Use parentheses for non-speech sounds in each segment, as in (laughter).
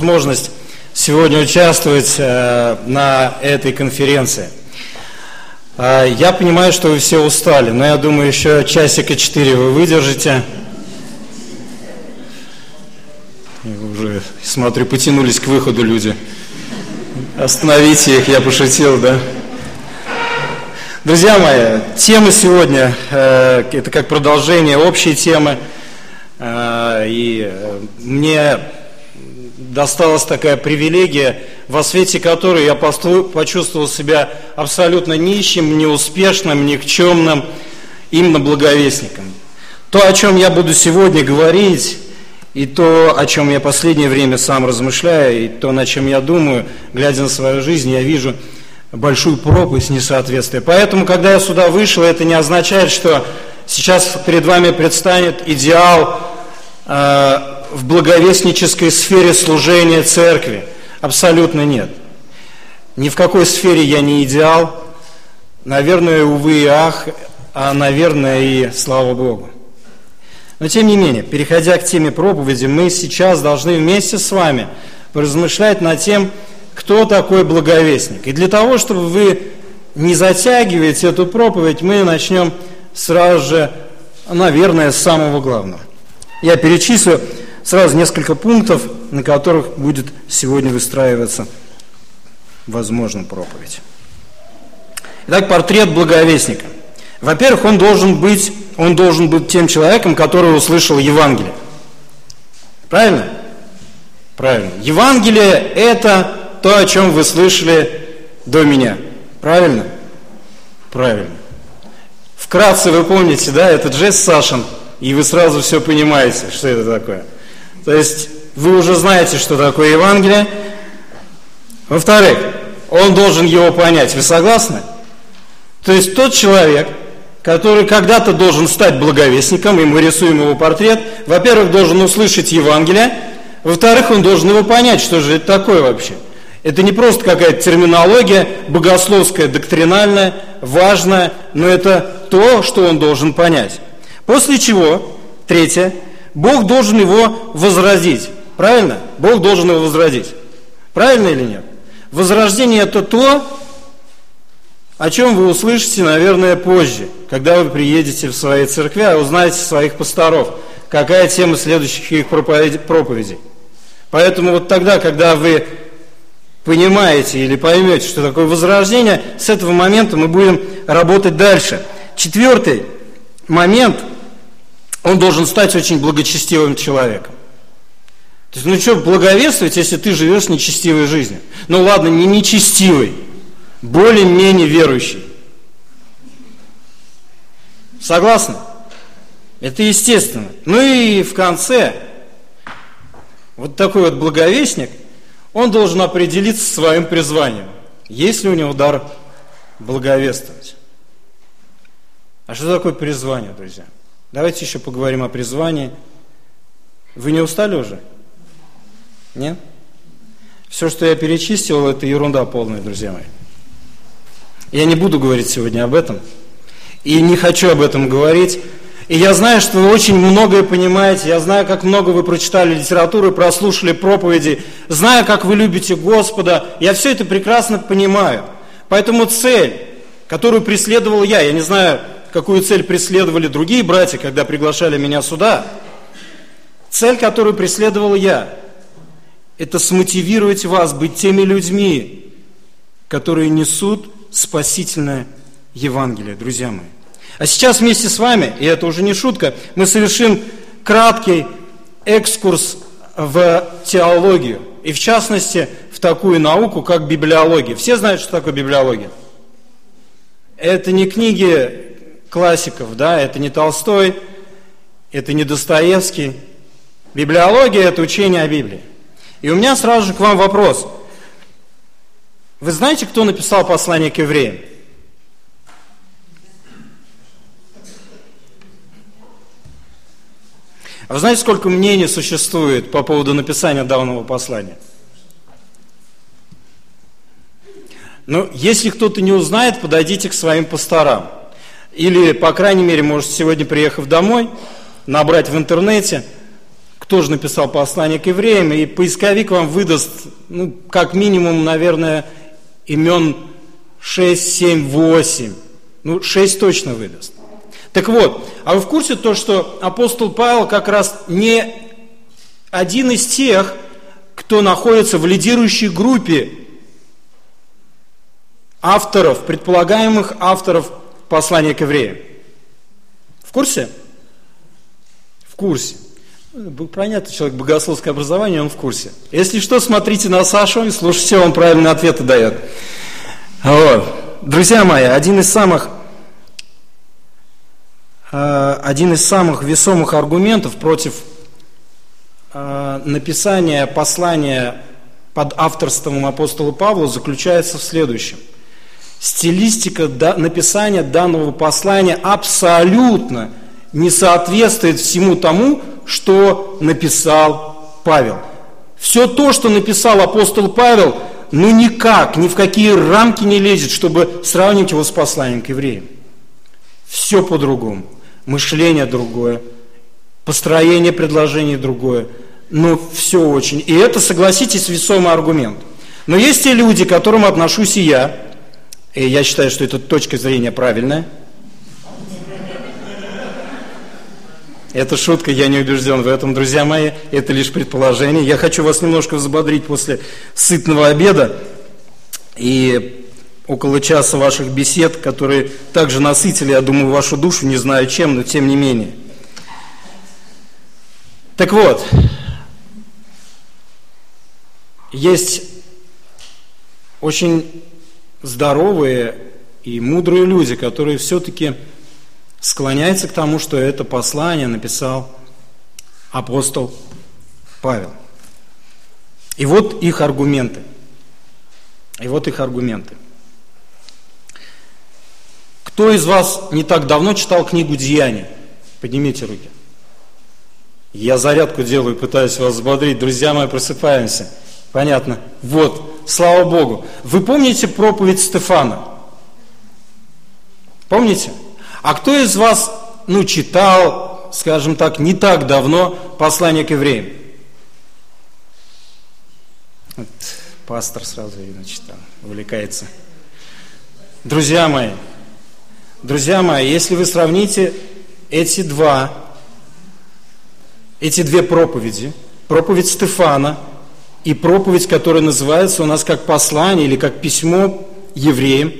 возможность сегодня участвовать э, на этой конференции. Э, я понимаю, что вы все устали, но я думаю, еще часика четыре вы выдержите. Уже, смотрю, потянулись к выходу люди. Остановите их, я пошутил, да? Друзья мои, тема сегодня, э, это как продолжение общей темы. И мне досталась такая привилегия, во свете которой я почувствовал себя абсолютно нищим, неуспешным, никчемным, именно благовестником. То, о чем я буду сегодня говорить, и то, о чем я последнее время сам размышляю, и то, на чем я думаю, глядя на свою жизнь, я вижу большую пропасть несоответствия. Поэтому, когда я сюда вышел, это не означает, что сейчас перед вами предстанет идеал э, в благовестнической сфере служения церкви? Абсолютно нет. Ни в какой сфере я не идеал. Наверное, увы и ах, а, наверное, и слава Богу. Но тем не менее, переходя к теме проповеди, мы сейчас должны вместе с вами поразмышлять над тем, кто такой благовестник. И для того, чтобы вы не затягиваете эту проповедь, мы начнем сразу же, наверное, с самого главного. Я перечислю сразу несколько пунктов, на которых будет сегодня выстраиваться, возможно, проповедь. Итак, портрет благовестника. Во-первых, он должен быть, он должен быть тем человеком, который услышал Евангелие. Правильно? Правильно. Евангелие – это то, о чем вы слышали до меня. Правильно? Правильно. Вкратце вы помните, да, этот жест Сашин, и вы сразу все понимаете, что это такое – то есть вы уже знаете, что такое Евангелие. Во-вторых, он должен его понять. Вы согласны? То есть тот человек, который когда-то должен стать благовестником, и мы рисуем его портрет, во-первых, должен услышать Евангелие, во-вторых, он должен его понять, что же это такое вообще. Это не просто какая-то терминология богословская, доктринальная, важная, но это то, что он должен понять. После чего, третье, Бог должен его возродить. Правильно? Бог должен его возродить. Правильно или нет? Возрождение – это то, о чем вы услышите, наверное, позже, когда вы приедете в свои церкви, а узнаете своих пасторов, какая тема следующих их проповедей. Поэтому вот тогда, когда вы понимаете или поймете, что такое возрождение, с этого момента мы будем работать дальше. Четвертый момент – он должен стать очень благочестивым человеком. То есть, ну что, благовествовать, если ты живешь нечестивой жизнью? Ну ладно, не нечестивый, более-менее верующий. Согласны? Это естественно. Ну и в конце, вот такой вот благовестник, он должен определиться своим призванием. Есть ли у него дар благовествовать? А что такое призвание, друзья? Давайте еще поговорим о призвании. Вы не устали уже? Нет? Все, что я перечислил, это ерунда полная, друзья мои. Я не буду говорить сегодня об этом. И не хочу об этом говорить. И я знаю, что вы очень многое понимаете. Я знаю, как много вы прочитали литературы, прослушали проповеди. Знаю, как вы любите Господа. Я все это прекрасно понимаю. Поэтому цель, которую преследовал я, я не знаю, какую цель преследовали другие братья, когда приглашали меня сюда. Цель, которую преследовал я, это смотивировать вас быть теми людьми, которые несут спасительное Евангелие, друзья мои. А сейчас вместе с вами, и это уже не шутка, мы совершим краткий экскурс в теологию, и в частности в такую науку, как библиология. Все знают, что такое библиология? Это не книги классиков, да, это не Толстой, это не Достоевский. Библиология – это учение о Библии. И у меня сразу же к вам вопрос. Вы знаете, кто написал послание к евреям? А вы знаете, сколько мнений существует по поводу написания данного послания? Ну, если кто-то не узнает, подойдите к своим пасторам. Или, по крайней мере, можете сегодня, приехав домой, набрать в интернете, кто же написал послание к евреям, и поисковик вам выдаст, ну, как минимум, наверное, имен 6, 7, 8. Ну, 6 точно выдаст. Так вот, а вы в курсе то, что апостол Павел как раз не один из тех, кто находится в лидирующей группе авторов, предполагаемых авторов послания к евреям. В курсе? В курсе. Понятно, человек богословское образование, он в курсе. Если что, смотрите на Сашу и слушайте, он правильные ответы дает. Вот. Друзья мои, один из самых э, один из самых весомых аргументов против э, написания послания под авторством апостола Павла заключается в следующем. Стилистика написания данного послания абсолютно не соответствует всему тому, что написал Павел. Все то, что написал апостол Павел, ну никак, ни в какие рамки не лезет, чтобы сравнить его с посланием к евреям. Все по-другому. Мышление другое, построение предложений другое. Ну, все очень. И это, согласитесь, весомый аргумент. Но есть те люди, к которым отношусь и я, и я считаю, что эта точка зрения правильная – Это шутка, я не убежден в этом, друзья мои, это лишь предположение. Я хочу вас немножко взбодрить после сытного обеда и около часа ваших бесед, которые также насытили, я думаю, вашу душу, не знаю чем, но тем не менее. Так вот, есть очень здоровые и мудрые люди, которые все-таки склоняется к тому, что это послание написал апостол Павел. И вот их аргументы. И вот их аргументы. Кто из вас не так давно читал книгу «Деяния»? Поднимите руки. Я зарядку делаю, пытаюсь вас взбодрить. Друзья мои, просыпаемся. Понятно. Вот, слава Богу. Вы помните проповедь Стефана? Помните? А кто из вас, ну, читал, скажем так, не так давно послание к евреям? Вот, пастор сразу видно читал, увлекается. Друзья мои, друзья мои, если вы сравните эти два, эти две проповеди, проповедь Стефана и проповедь, которая называется у нас как послание или как письмо евреям,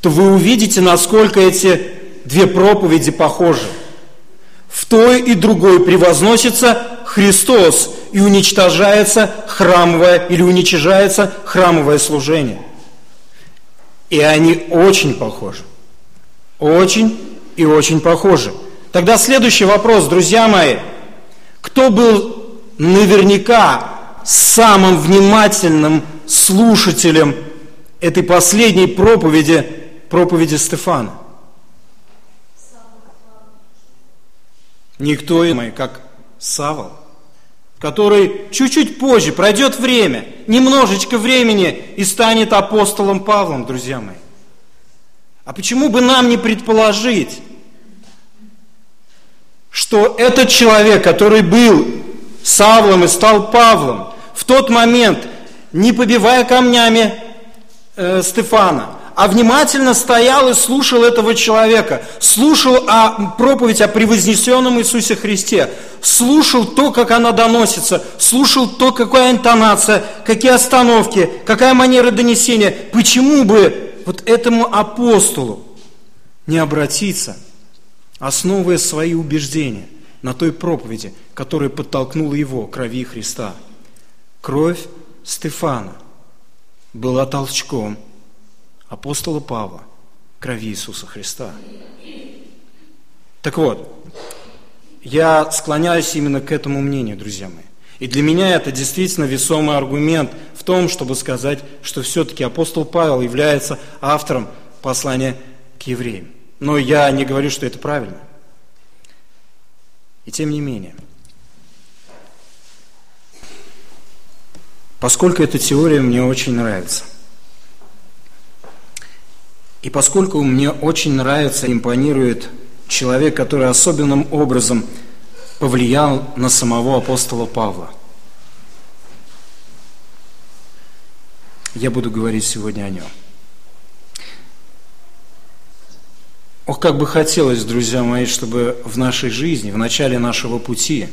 то вы увидите, насколько эти две проповеди похожи. В той и другой превозносится Христос и уничтожается храмовое или уничижается храмовое служение. И они очень похожи. Очень и очень похожи. Тогда следующий вопрос, друзья мои. Кто был наверняка самым внимательным слушателем этой последней проповеди, проповеди Стефана? Никто иной, как Савол, который чуть-чуть позже, пройдет время, немножечко времени и станет апостолом Павлом, друзья мои. А почему бы нам не предположить, что этот человек, который был Савлом и стал Павлом, в тот момент, не побивая камнями э, Стефана, а внимательно стоял и слушал этого человека, слушал о проповедь о превознесенном Иисусе Христе, слушал то, как она доносится, слушал то, какая интонация, какие остановки, какая манера донесения. Почему бы вот этому апостолу не обратиться, основывая свои убеждения на той проповеди, которая подтолкнула его к крови Христа? Кровь Стефана была толчком – апостола Павла, крови Иисуса Христа. Так вот, я склоняюсь именно к этому мнению, друзья мои. И для меня это действительно весомый аргумент в том, чтобы сказать, что все-таки апостол Павел является автором послания к евреям. Но я не говорю, что это правильно. И тем не менее, поскольку эта теория мне очень нравится – и поскольку мне очень нравится, импонирует человек, который особенным образом повлиял на самого апостола Павла. Я буду говорить сегодня о нем. Ох, как бы хотелось, друзья мои, чтобы в нашей жизни, в начале нашего пути,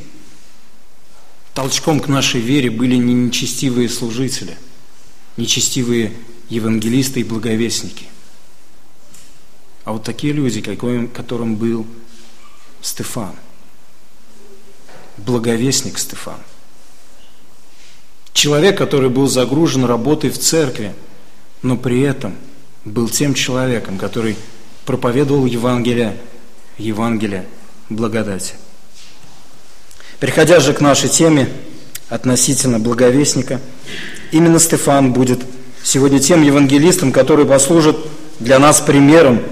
толчком к нашей вере были не нечестивые служители, нечестивые евангелисты и благовестники, а вот такие люди, которым был Стефан, благовестник Стефан. Человек, который был загружен работой в церкви, но при этом был тем человеком, который проповедовал Евангелие, Евангелие благодати. Переходя же к нашей теме относительно благовестника, именно Стефан будет сегодня тем евангелистом, который послужит для нас примером.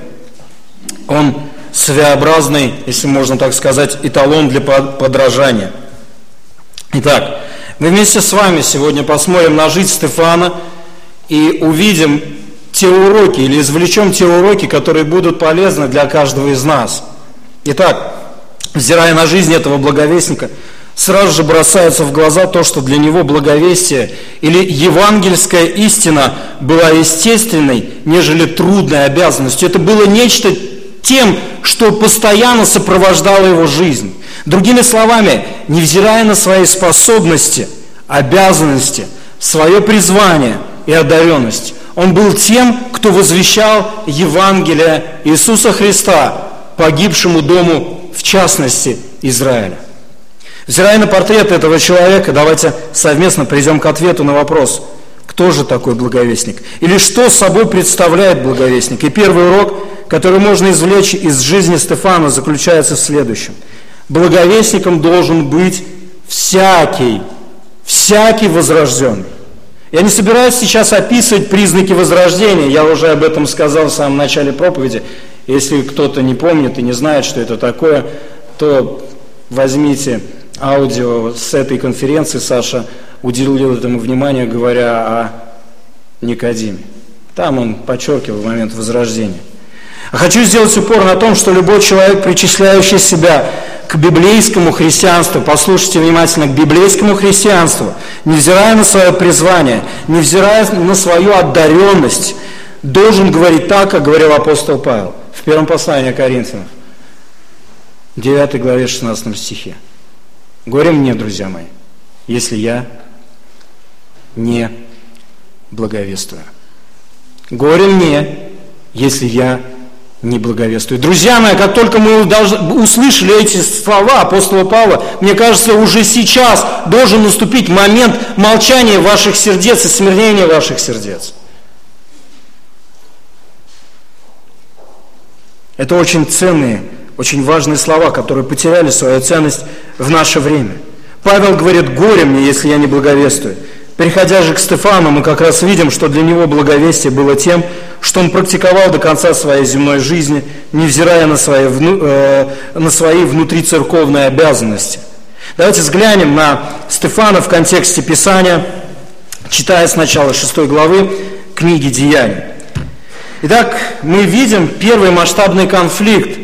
Он своеобразный, если можно так сказать, эталон для подражания. Итак, мы вместе с вами сегодня посмотрим на жизнь Стефана и увидим те уроки или извлечем те уроки, которые будут полезны для каждого из нас. Итак, взирая на жизнь этого благовестника, сразу же бросается в глаза то, что для него благовестие или евангельская истина была естественной, нежели трудной обязанностью. Это было нечто тем, что постоянно сопровождало его жизнь. Другими словами, невзирая на свои способности, обязанности, свое призвание и одаренность, он был тем, кто возвещал Евангелие Иисуса Христа погибшему дому, в частности, Израиля. Взирая на портрет этого человека, давайте совместно придем к ответу на вопрос, кто же такой благовестник? Или что собой представляет благовестник? И первый урок, который можно извлечь из жизни Стефана, заключается в следующем. Благовестником должен быть всякий, всякий возрожденный. Я не собираюсь сейчас описывать признаки возрождения, я уже об этом сказал в самом начале проповеди. Если кто-то не помнит и не знает, что это такое, то возьмите аудио с этой конференции, Саша уделил этому внимание, говоря о Никодиме. Там он подчеркивал момент возрождения. А хочу сделать упор на том, что любой человек, причисляющий себя к библейскому христианству, послушайте внимательно, к библейскому христианству, невзирая на свое призвание, невзирая на свою одаренность, должен говорить так, как говорил апостол Павел первом послании Коринфянам, 9 главе 16 стихе. Горе мне, друзья мои, если я не благовествую. Горе мне, если я не благовествует. Друзья мои, как только мы услышали эти слова апостола Павла, мне кажется, уже сейчас должен наступить момент молчания ваших сердец и смирения ваших сердец. Это очень ценные, очень важные слова, которые потеряли свою ценность в наше время. Павел говорит, горе мне, если я не благовествую. Переходя же к Стефану, мы как раз видим, что для него благовестие было тем, что он практиковал до конца своей земной жизни, невзирая на свои, э, на свои внутрицерковные обязанности. Давайте взглянем на Стефана в контексте Писания, читая сначала 6 главы книги «Деяний». Итак, мы видим первый масштабный конфликт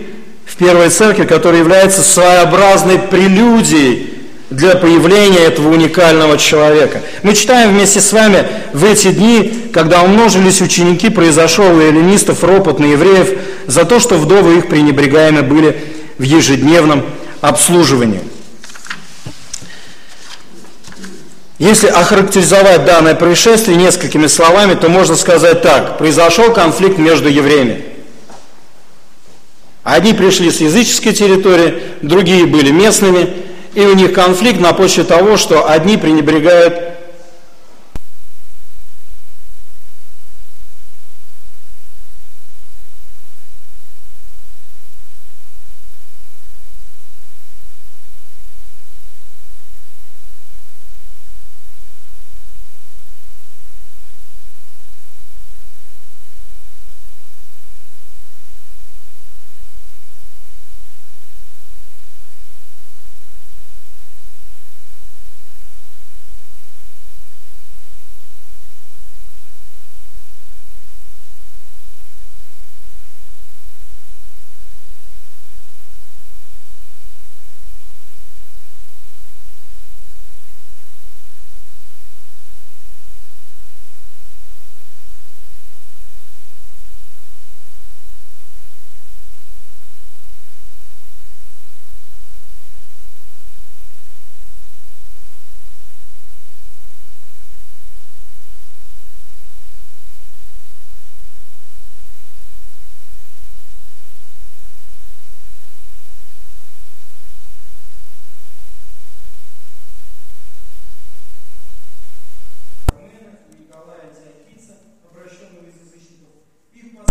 в первой церкви, который является своеобразной прелюдией для появления этого уникального человека. Мы читаем вместе с вами в эти дни, когда умножились ученики, произошел у эллинистов ропот на евреев за то, что вдовы их пренебрегаемы были в ежедневном обслуживании. Если охарактеризовать данное происшествие несколькими словами, то можно сказать так. Произошел конфликт между евреями. Одни пришли с языческой территории, другие были местными, и у них конфликт на почве того, что одни пренебрегают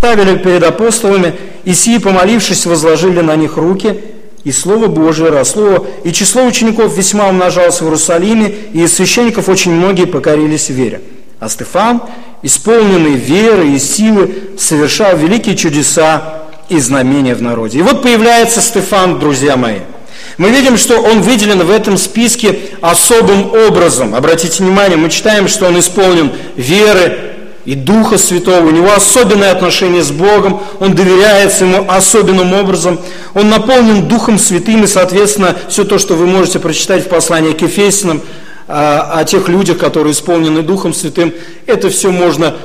поставили перед апостолами, и сии, помолившись, возложили на них руки, и Слово Божие росло, и число учеников весьма умножалось в Иерусалиме, и из священников очень многие покорились вере. А Стефан, исполненный веры и силы, совершал великие чудеса и знамения в народе. И вот появляется Стефан, друзья мои. Мы видим, что он выделен в этом списке особым образом. Обратите внимание, мы читаем, что он исполнен веры, и Духа Святого, у него особенное отношение с Богом, он доверяется ему особенным образом, он наполнен Духом Святым, и, соответственно, все то, что вы можете прочитать в послании к Ефесиным, о, о тех людях, которые исполнены Духом Святым, это все можно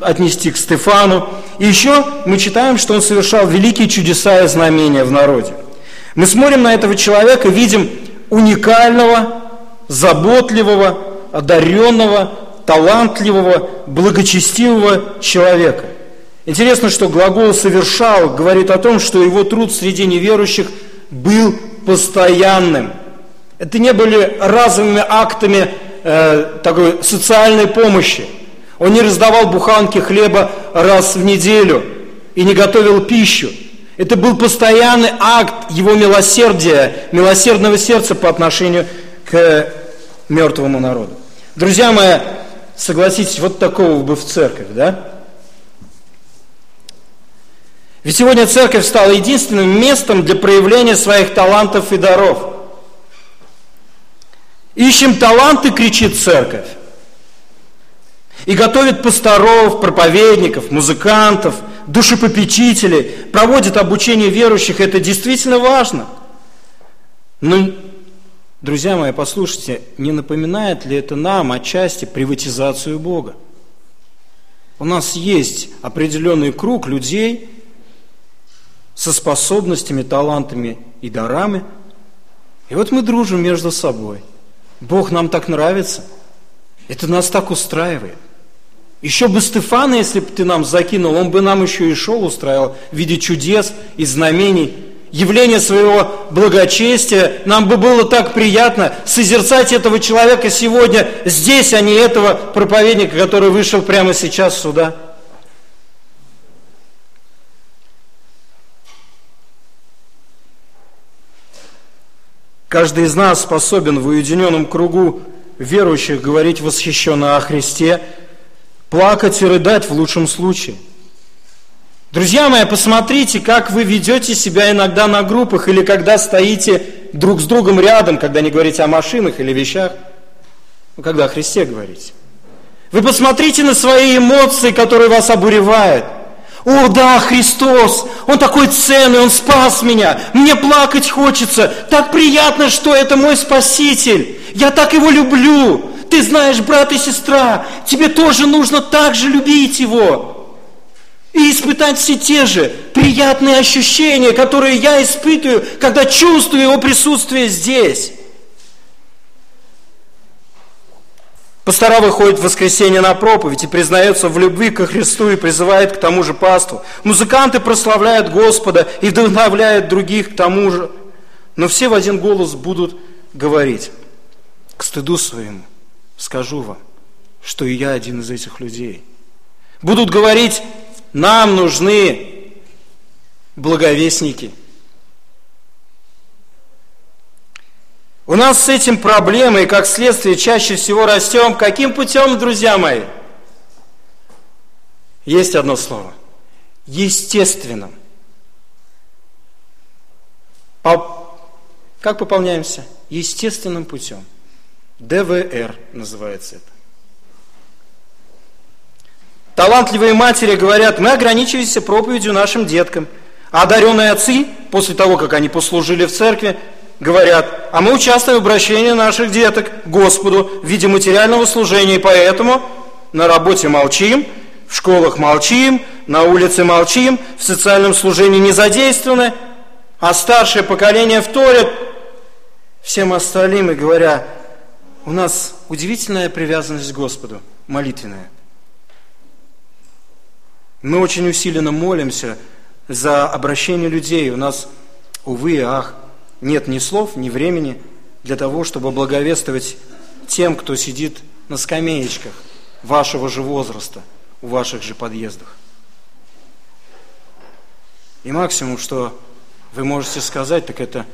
отнести к Стефану. И еще мы читаем, что он совершал великие чудеса и знамения в народе. Мы смотрим на этого человека, видим уникального, заботливого, одаренного, талантливого, благочестивого человека. Интересно, что глагол «совершал» говорит о том, что его труд среди неверующих был постоянным. Это не были разовыми актами э, такой социальной помощи. Он не раздавал буханки хлеба раз в неделю и не готовил пищу. Это был постоянный акт его милосердия, милосердного сердца по отношению к мертвому народу. Друзья мои, согласитесь, вот такого бы в церковь, да? Ведь сегодня церковь стала единственным местом для проявления своих талантов и даров. Ищем таланты, кричит церковь. И готовит пасторов, проповедников, музыкантов, душепопечителей, проводит обучение верующих. Это действительно важно. Но Друзья мои, послушайте, не напоминает ли это нам отчасти приватизацию Бога? У нас есть определенный круг людей со способностями, талантами и дарами. И вот мы дружим между собой. Бог нам так нравится. Это нас так устраивает. Еще бы Стефана, если бы ты нам закинул, он бы нам еще и шоу устраивал в виде чудес и знамений явление своего благочестия. Нам бы было так приятно созерцать этого человека сегодня здесь, а не этого проповедника, который вышел прямо сейчас сюда. Каждый из нас способен в уединенном кругу верующих говорить восхищенно о Христе, плакать и рыдать в лучшем случае – Друзья мои, посмотрите, как вы ведете себя иногда на группах или когда стоите друг с другом рядом, когда не говорите о машинах или вещах, ну, когда о Христе говорите. Вы посмотрите на свои эмоции, которые вас обуревают. О, да, Христос, Он такой ценный, Он спас меня, мне плакать хочется, так приятно, что это мой Спаситель, я так Его люблю. Ты знаешь, брат и сестра, тебе тоже нужно так же любить Его и испытать все те же приятные ощущения, которые я испытываю, когда чувствую Его присутствие здесь. Пастора выходит в воскресенье на проповедь и признается в любви ко Христу и призывает к тому же пасту. Музыканты прославляют Господа и вдохновляют других к тому же. Но все в один голос будут говорить, к стыду своему скажу вам, что и я один из этих людей. Будут говорить, нам нужны благовестники. У нас с этим проблемы, и как следствие чаще всего растем. Каким путем, друзья мои? Есть одно слово. Естественным. Как пополняемся? Естественным путем. ДВР называется это. Талантливые матери говорят, мы ограничиваемся проповедью нашим деткам. А одаренные отцы, после того, как они послужили в церкви, говорят, а мы участвуем в обращении наших деток к Господу в виде материального служения, и поэтому на работе молчим, в школах молчим, на улице молчим, в социальном служении не задействованы, а старшее поколение вторит всем остальным и говоря, у нас удивительная привязанность к Господу, молитвенная – мы очень усиленно молимся за обращение людей. У нас, увы и ах, нет ни слов, ни времени для того, чтобы благовествовать тем, кто сидит на скамеечках вашего же возраста, у ваших же подъездах. И максимум, что вы можете сказать, так это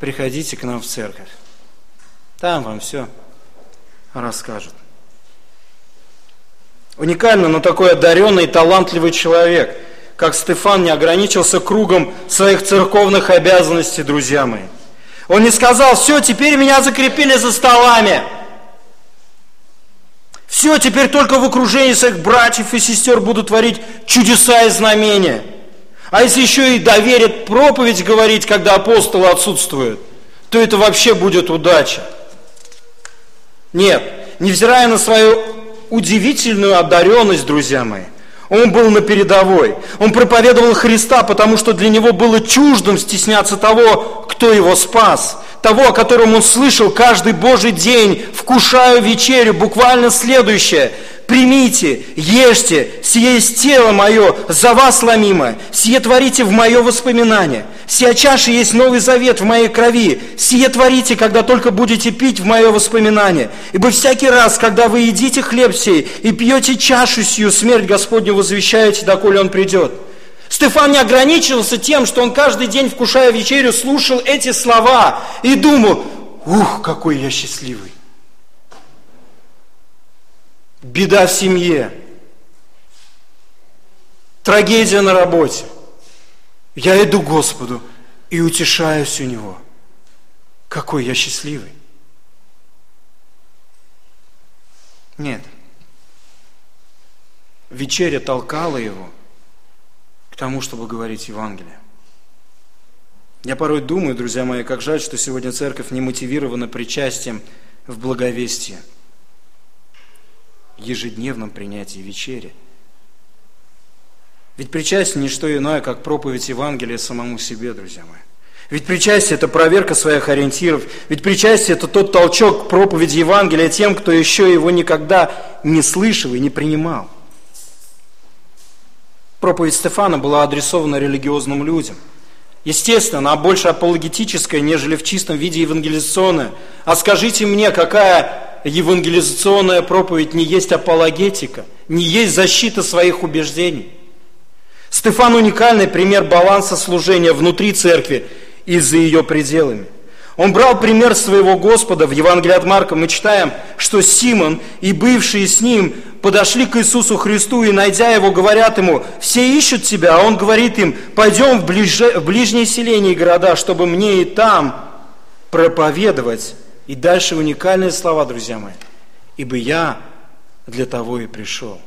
приходите к нам в церковь. Там вам все расскажут. Уникально, но такой одаренный и талантливый человек, как Стефан, не ограничился кругом своих церковных обязанностей, друзья мои. Он не сказал, все, теперь меня закрепили за столами. Все, теперь только в окружении своих братьев и сестер буду творить чудеса и знамения. А если еще и доверят проповедь говорить, когда апостолы отсутствуют, то это вообще будет удача. Нет, невзирая на свою удивительную одаренность, друзья мои, он был на передовой. Он проповедовал Христа, потому что для него было чуждым стесняться того, кто его спас того, о котором он слышал каждый Божий день, вкушаю вечерю, буквально следующее. Примите, ешьте, сие есть тело мое, за вас ломимое, сие творите в мое воспоминание. Сия чаша есть новый завет в моей крови, сие творите, когда только будете пить в мое воспоминание. Ибо всякий раз, когда вы едите хлеб сей и пьете чашу сию, смерть Господню возвещаете, доколе он придет. Стефан не ограничивался тем, что он каждый день, вкушая вечерю, слушал эти слова и думал, ух, какой я счастливый. Беда в семье, трагедия на работе. Я иду к Господу и утешаюсь у Него. Какой я счастливый. Нет. Вечеря толкала его – тому, чтобы говорить Евангелие. Я порой думаю, друзья мои, как жаль, что сегодня церковь не мотивирована причастием в благовестие, ежедневном принятии вечери. Ведь причастие не что иное, как проповедь Евангелия самому себе, друзья мои. Ведь причастие – это проверка своих ориентиров. Ведь причастие – это тот толчок к проповеди Евангелия тем, кто еще его никогда не слышал и не принимал. Проповедь Стефана была адресована религиозным людям. Естественно, она больше апологетическая, нежели в чистом виде евангелизационная. А скажите мне, какая евангелизационная проповедь не есть апологетика, не есть защита своих убеждений? Стефан уникальный пример баланса служения внутри церкви и за ее пределами. Он брал пример своего Господа. В Евангелии от Марка мы читаем, что Симон и бывшие с ним подошли к Иисусу Христу и, найдя его, говорят ему, все ищут тебя, а он говорит им, пойдем в, ближе, в ближние селения и города, чтобы мне и там проповедовать. И дальше уникальные слова, друзья мои. Ибо я для того и пришел.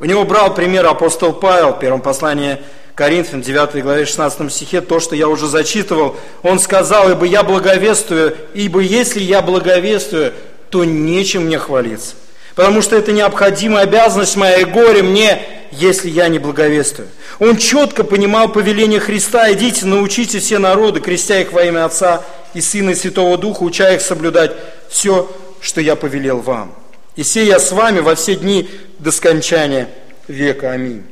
У него брал пример апостол Павел в первом послании Коринфян, 9 главе 16 стихе, то, что я уже зачитывал, он сказал, ибо я благовествую, ибо если я благовествую, то нечем мне хвалиться. Потому что это необходимая обязанность моя и горе мне, если я не благовествую. Он четко понимал повеление Христа, идите, научите все народы, крестя их во имя Отца и Сына и Святого Духа, уча их соблюдать все, что я повелел вам. И сей я с вами во все дни до скончания века. Аминь.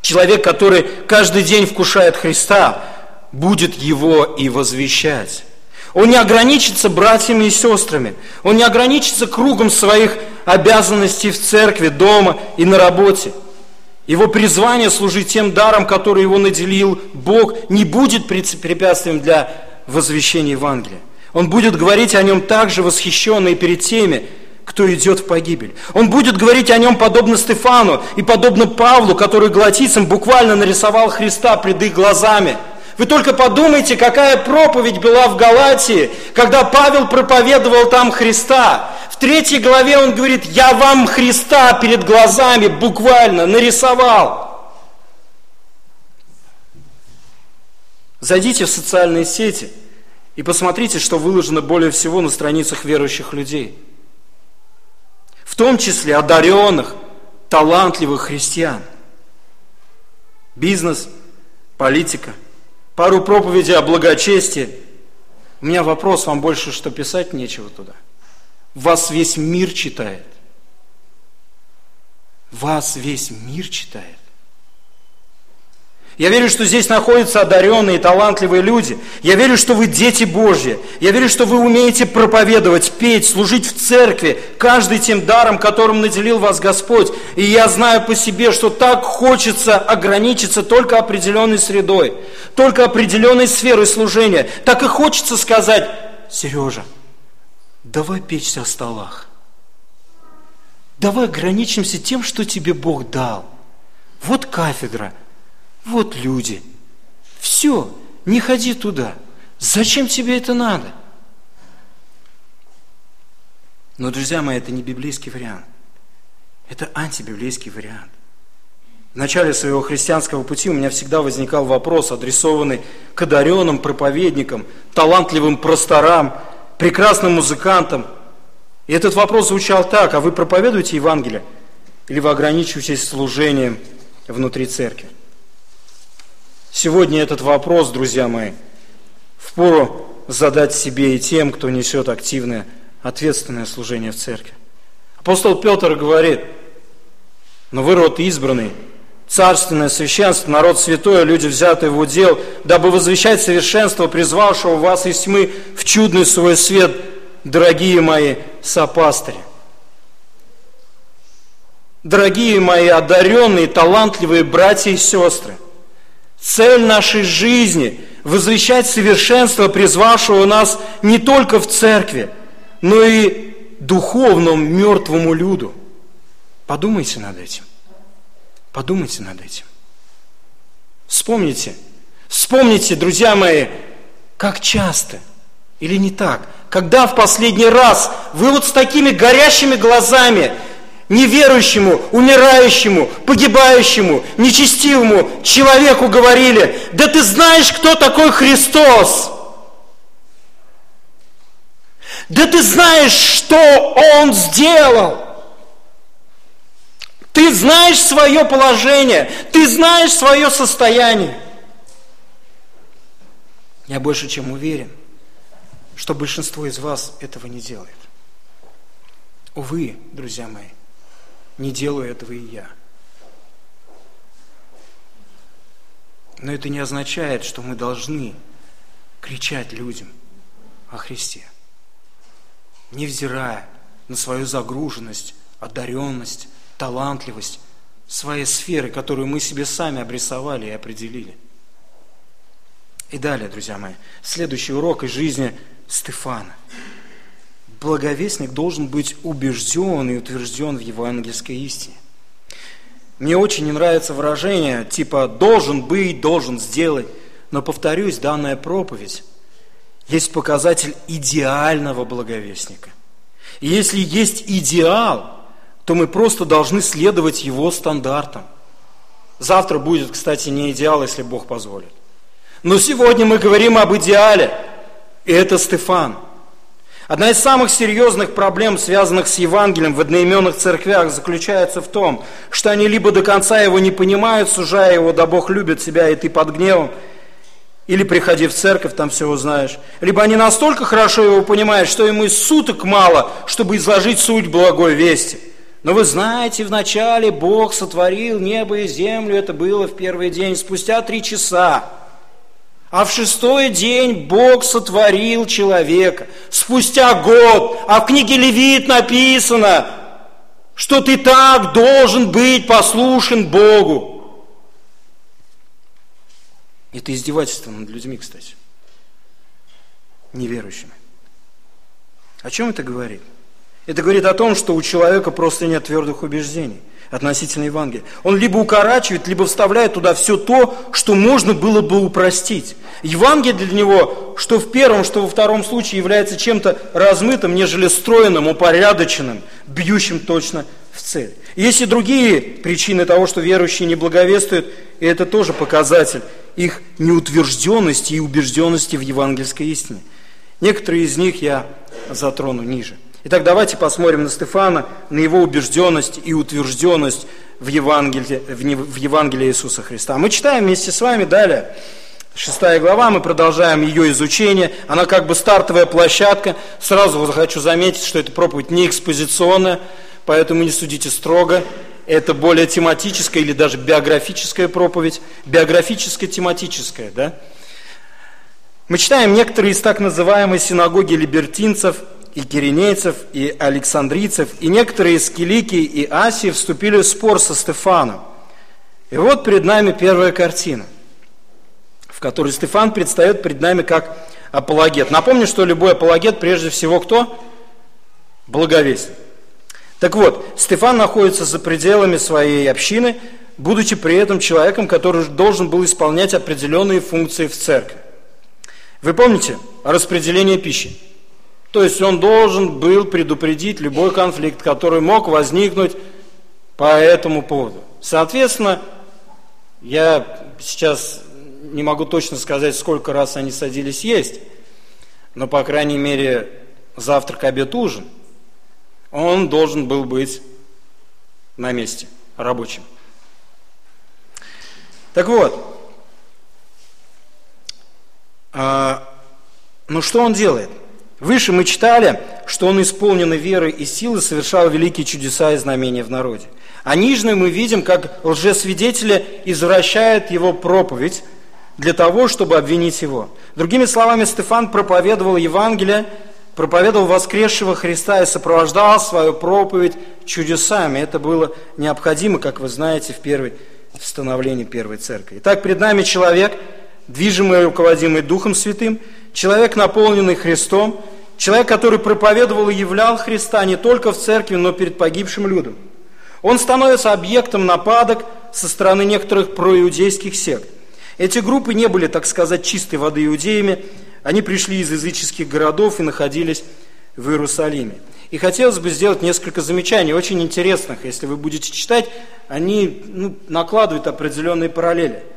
Человек, который каждый день вкушает Христа, будет его и возвещать. Он не ограничится братьями и сестрами. Он не ограничится кругом своих обязанностей в церкви, дома и на работе. Его призвание служить тем даром, который его наделил Бог, не будет препятствием для возвещения Евангелия. Он будет говорить о нем также восхищенно и перед теми, кто идет в погибель. Он будет говорить о нем подобно Стефану и подобно Павлу, который галатийцам буквально нарисовал Христа пред их глазами. Вы только подумайте, какая проповедь была в Галатии, когда Павел проповедовал там Христа. В третьей главе он говорит, я вам Христа перед глазами буквально нарисовал. Зайдите в социальные сети и посмотрите, что выложено более всего на страницах верующих людей – в том числе одаренных, талантливых христиан. Бизнес, политика, пару проповедей о благочестии. У меня вопрос, вам больше что писать нечего туда. Вас весь мир читает. Вас весь мир читает. Я верю, что здесь находятся одаренные, талантливые люди. Я верю, что вы дети Божьи. Я верю, что вы умеете проповедовать, петь, служить в церкви, каждый тем даром, которым наделил вас Господь. И я знаю по себе, что так хочется ограничиться только определенной средой, только определенной сферой служения. Так и хочется сказать, Сережа, давай печься о столах. Давай ограничимся тем, что тебе Бог дал. Вот кафедра – вот люди. Все, не ходи туда. Зачем тебе это надо? Но, друзья мои, это не библейский вариант. Это антибиблейский вариант. В начале своего христианского пути у меня всегда возникал вопрос, адресованный к одаренным проповедникам, талантливым просторам, прекрасным музыкантам. И этот вопрос звучал так, а вы проповедуете Евангелие? Или вы ограничиваетесь служением внутри церкви? Сегодня этот вопрос, друзья мои, впору задать себе и тем, кто несет активное, ответственное служение в церкви. Апостол Петр говорит, но вы род избранный, царственное священство, народ святой, люди, взятые в удел, дабы возвещать совершенство, призвавшего вас из тьмы в чудный свой свет, дорогие мои сопастыри. Дорогие мои одаренные, талантливые братья и сестры – Цель нашей жизни – возвещать совершенство, призвавшего нас не только в церкви, но и духовному мертвому люду. Подумайте над этим. Подумайте над этим. Вспомните, вспомните, друзья мои, как часто или не так, когда в последний раз вы вот с такими горящими глазами неверующему, умирающему, погибающему, нечестивому человеку говорили, да ты знаешь, кто такой Христос? Да ты знаешь, что Он сделал? Ты знаешь свое положение, ты знаешь свое состояние. Я больше чем уверен, что большинство из вас этого не делает. Увы, друзья мои, не делаю этого и я. Но это не означает, что мы должны кричать людям о Христе, невзирая на свою загруженность, одаренность, талантливость, своей сферы, которую мы себе сами обрисовали и определили. И далее, друзья мои, следующий урок из жизни Стефана – благовестник должен быть убежден и утвержден в евангельской истине. Мне очень не нравится выражение типа «должен быть», «должен сделать», но, повторюсь, данная проповедь есть показатель идеального благовестника. И если есть идеал, то мы просто должны следовать его стандартам. Завтра будет, кстати, не идеал, если Бог позволит. Но сегодня мы говорим об идеале, и это Стефан – Одна из самых серьезных проблем, связанных с Евангелием в одноименных церквях, заключается в том, что они либо до конца его не понимают, сужая его, да Бог любит тебя, и ты под гневом, или приходи в церковь, там все узнаешь. Либо они настолько хорошо его понимают, что ему и суток мало, чтобы изложить суть благой вести. Но вы знаете, вначале Бог сотворил небо и землю, это было в первый день, спустя три часа. А в шестой день Бог сотворил человека. Спустя год. А в книге Левит написано, что ты так должен быть послушен Богу. Это издевательство над людьми, кстати. Неверующими. О чем это говорит? Это говорит о том, что у человека просто нет твердых убеждений относительно Евангелия. Он либо укорачивает, либо вставляет туда все то, что можно было бы упростить. Евангелие для него, что в первом, что во втором случае, является чем-то размытым, нежели стройным, упорядоченным, бьющим точно в цель. Есть и другие причины того, что верующие не благовествуют, и это тоже показатель их неутвержденности и убежденности в евангельской истине. Некоторые из них я затрону ниже. Итак, давайте посмотрим на Стефана, на его убежденность и утвержденность в Евангелии, в Евангелии Иисуса Христа. Мы читаем вместе с вами далее. Шестая глава, мы продолжаем ее изучение. Она как бы стартовая площадка. Сразу хочу заметить, что эта проповедь не экспозиционная, поэтому не судите строго. это более тематическая или даже биографическая проповедь, биографическая тематическая, да? Мы читаем некоторые из так называемой синагоги либертинцев и киринейцев, и александрийцев, и некоторые из Киликии и Асии вступили в спор со Стефаном. И вот перед нами первая картина, в которой Стефан предстает перед нами как апологет. Напомню, что любой апологет прежде всего кто? Благовестник. Так вот, Стефан находится за пределами своей общины, будучи при этом человеком, который должен был исполнять определенные функции в церкви. Вы помните распределение пищи? То есть он должен был предупредить любой конфликт, который мог возникнуть по этому поводу. Соответственно, я сейчас не могу точно сказать, сколько раз они садились есть, но, по крайней мере, завтрак, обед, ужин, он должен был быть на месте, рабочим. Так вот, а, ну что он делает? Выше мы читали, что он исполненный веры и силы совершал великие чудеса и знамения в народе. А ниже мы видим, как лжесвидетели извращают его проповедь для того, чтобы обвинить его. Другими словами, Стефан проповедовал Евангелие, проповедовал воскресшего Христа и сопровождал свою проповедь чудесами. Это было необходимо, как вы знаете, в первой в становлении первой церкви. Итак, перед нами человек – движимый и руководимый Духом Святым, человек, наполненный Христом, человек, который проповедовал и являл Христа не только в церкви, но перед погибшим людом. Он становится объектом нападок со стороны некоторых проиудейских сект. Эти группы не были, так сказать, чистой воды иудеями, они пришли из языческих городов и находились в Иерусалиме. И хотелось бы сделать несколько замечаний, очень интересных. Если вы будете читать, они ну, накладывают определенные параллели –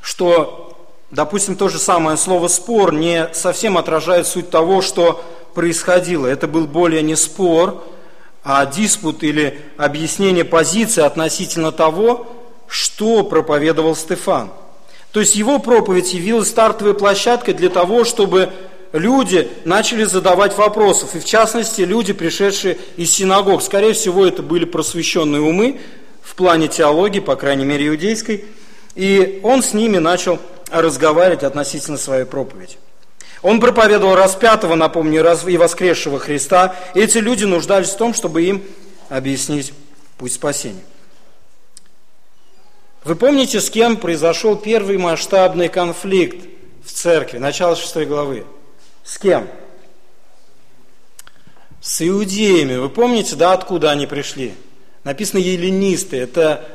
что, допустим, то же самое слово «спор» не совсем отражает суть того, что происходило. Это был более не спор, а диспут или объяснение позиции относительно того, что проповедовал Стефан. То есть его проповедь явилась стартовой площадкой для того, чтобы люди начали задавать вопросы, и в частности люди, пришедшие из синагог. Скорее всего, это были просвещенные умы, в плане теологии, по крайней мере иудейской, и он с ними начал разговаривать относительно своей проповеди. Он проповедовал распятого, напомню, и воскресшего Христа, и эти люди нуждались в том, чтобы им объяснить путь спасения. Вы помните, с кем произошел первый масштабный конфликт в церкви, начало 6 главы? С кем? С иудеями. Вы помните, да, откуда они пришли? Написано еленисты, это,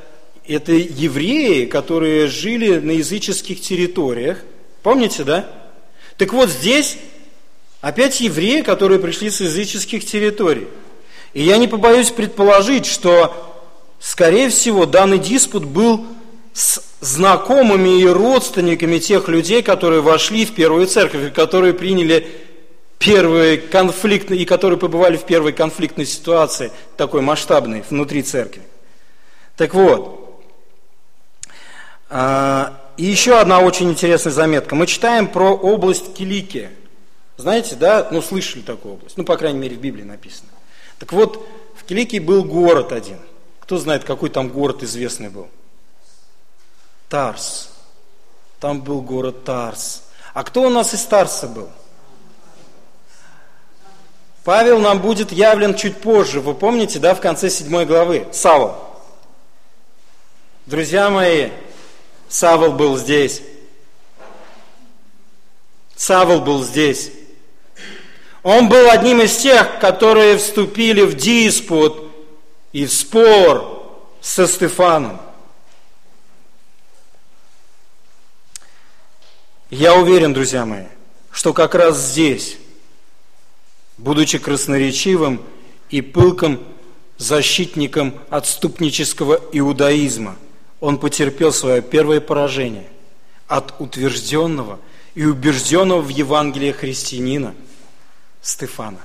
это евреи, которые жили на языческих территориях. Помните, да? Так вот здесь опять евреи, которые пришли с языческих территорий. И я не побоюсь предположить, что, скорее всего, данный диспут был с знакомыми и родственниками тех людей, которые вошли в первую церковь, которые приняли первые конфликтные, и которые побывали в первой конфликтной ситуации, такой масштабной, внутри церкви. Так вот, а, и еще одна очень интересная заметка. Мы читаем про область Киликия. Знаете, да, ну слышали такую область, ну, по крайней мере, в Библии написано. Так вот, в Киликии был город один. Кто знает, какой там город известный был? Тарс. Там был город Тарс. А кто у нас из Тарса был? Павел нам будет явлен чуть позже, вы помните, да, в конце седьмой главы. Савол. Друзья мои, Савол был здесь. Савол был здесь. Он был одним из тех, которые вступили в диспут и в спор со Стефаном. Я уверен, друзья мои, что как раз здесь будучи красноречивым и пылким защитником отступнического иудаизма, он потерпел свое первое поражение от утвержденного и убежденного в Евангелии христианина Стефана.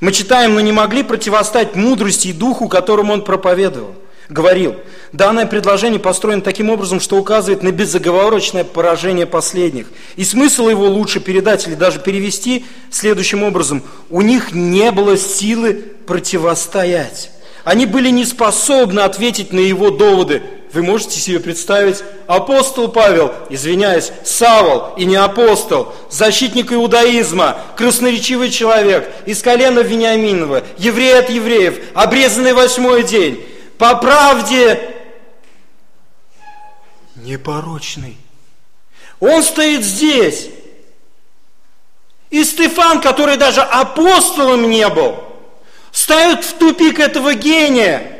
Мы читаем, но не могли противостать мудрости и духу, которым он проповедовал. Говорил, данное предложение построено таким образом, что указывает на безоговорочное поражение последних. И смысл его лучше передать или даже перевести следующим образом. У них не было силы противостоять. Они были не способны ответить на его доводы. Вы можете себе представить, апостол Павел, извиняюсь, Савол и не апостол, защитник иудаизма, красноречивый человек, из колена Вениаминова, еврей от евреев, обрезанный восьмой день, по правде непорочный. Он стоит здесь. И Стефан, который даже апостолом не был, ставит в тупик этого гения.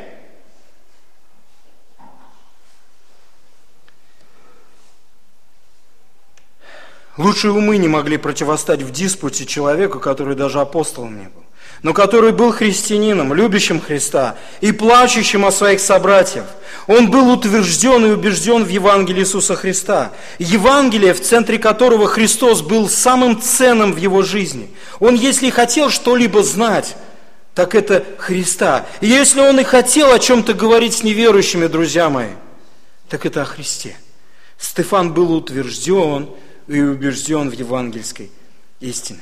Лучшие умы не могли противостать в диспуте человеку, который даже апостолом не был, но который был христианином, любящим Христа и плачущим о своих собратьях. Он был утвержден и убежден в Евангелии Иисуса Христа. Евангелие, в центре которого Христос был самым ценным в его жизни. Он, если хотел что-либо знать, так это Христа. И если он и хотел о чем-то говорить с неверующими, друзья мои, так это о Христе. Стефан был утвержден и убежден в евангельской истине.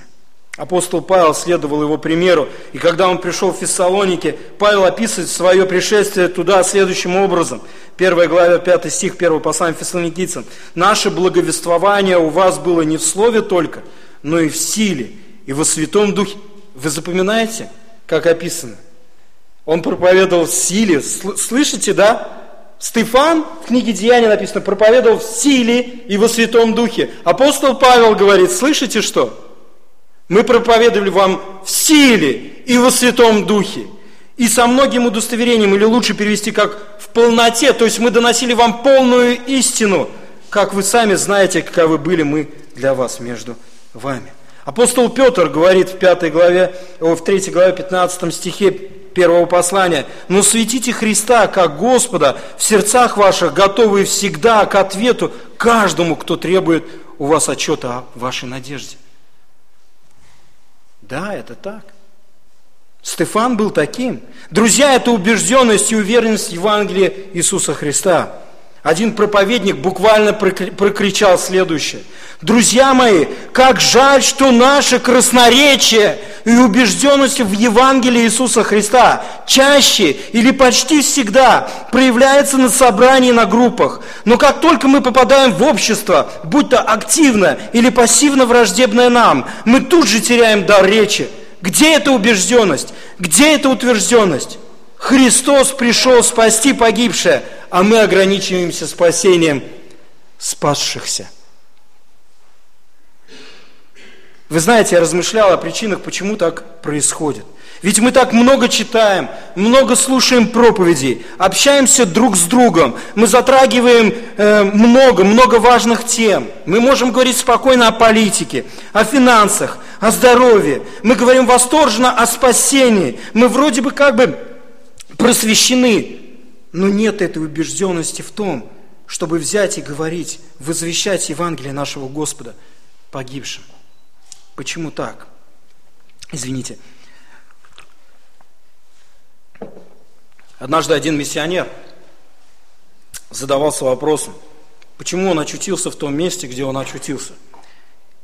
Апостол Павел следовал его примеру, и когда он пришел в Фессалоники, Павел описывает свое пришествие туда следующим образом. Первая глава, 5 стих, 1 послание Фессалоникийцам. «Наше благовествование у вас было не в слове только, но и в силе, и во Святом Духе». Вы запоминаете? как описано. Он проповедовал в силе. Слышите, да? Стефан в книге Деяния написано, проповедовал в силе и во Святом Духе. Апостол Павел говорит, слышите что? Мы проповедовали вам в силе и во Святом Духе. И со многим удостоверением, или лучше перевести как в полноте, то есть мы доносили вам полную истину, как вы сами знаете, каковы были мы для вас между вами. Апостол Петр говорит в, 5 главе, в 3 главе 15 стихе первого послания, «Но светите Христа, как Господа, в сердцах ваших, готовые всегда к ответу каждому, кто требует у вас отчета о вашей надежде». Да, это так. Стефан был таким. Друзья, это убежденность и уверенность в Евангелии Иисуса Христа. Один проповедник буквально прокричал следующее. Друзья мои, как жаль, что наше красноречие и убежденность в Евангелии Иисуса Христа чаще или почти всегда проявляется на собрании на группах. Но как только мы попадаем в общество, будь то активно или пассивно враждебное нам, мы тут же теряем дар речи. Где эта убежденность? Где эта утвержденность? Христос пришел спасти погибшее, а мы ограничиваемся спасением спасшихся. Вы знаете, я размышлял о причинах, почему так происходит. Ведь мы так много читаем, много слушаем проповедей, общаемся друг с другом, мы затрагиваем э, много, много важных тем. Мы можем говорить спокойно о политике, о финансах, о здоровье. Мы говорим восторженно о спасении. Мы вроде бы как бы просвещены, но нет этой убежденности в том, чтобы взять и говорить, возвещать Евангелие нашего Господа погибшим. Почему так? Извините. Однажды один миссионер задавался вопросом, почему он очутился в том месте, где он очутился,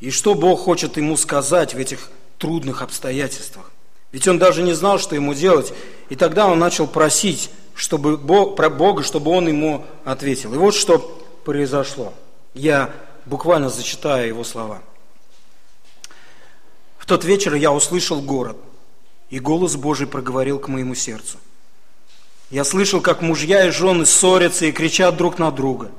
и что Бог хочет ему сказать в этих трудных обстоятельствах. Ведь он даже не знал, что ему делать. И тогда он начал просить чтобы Бог, про Бога, чтобы он ему ответил. И вот что произошло. Я буквально зачитаю его слова. В тот вечер я услышал город, и голос Божий проговорил к моему сердцу. Я слышал, как мужья и жены ссорятся и кричат друг на друга.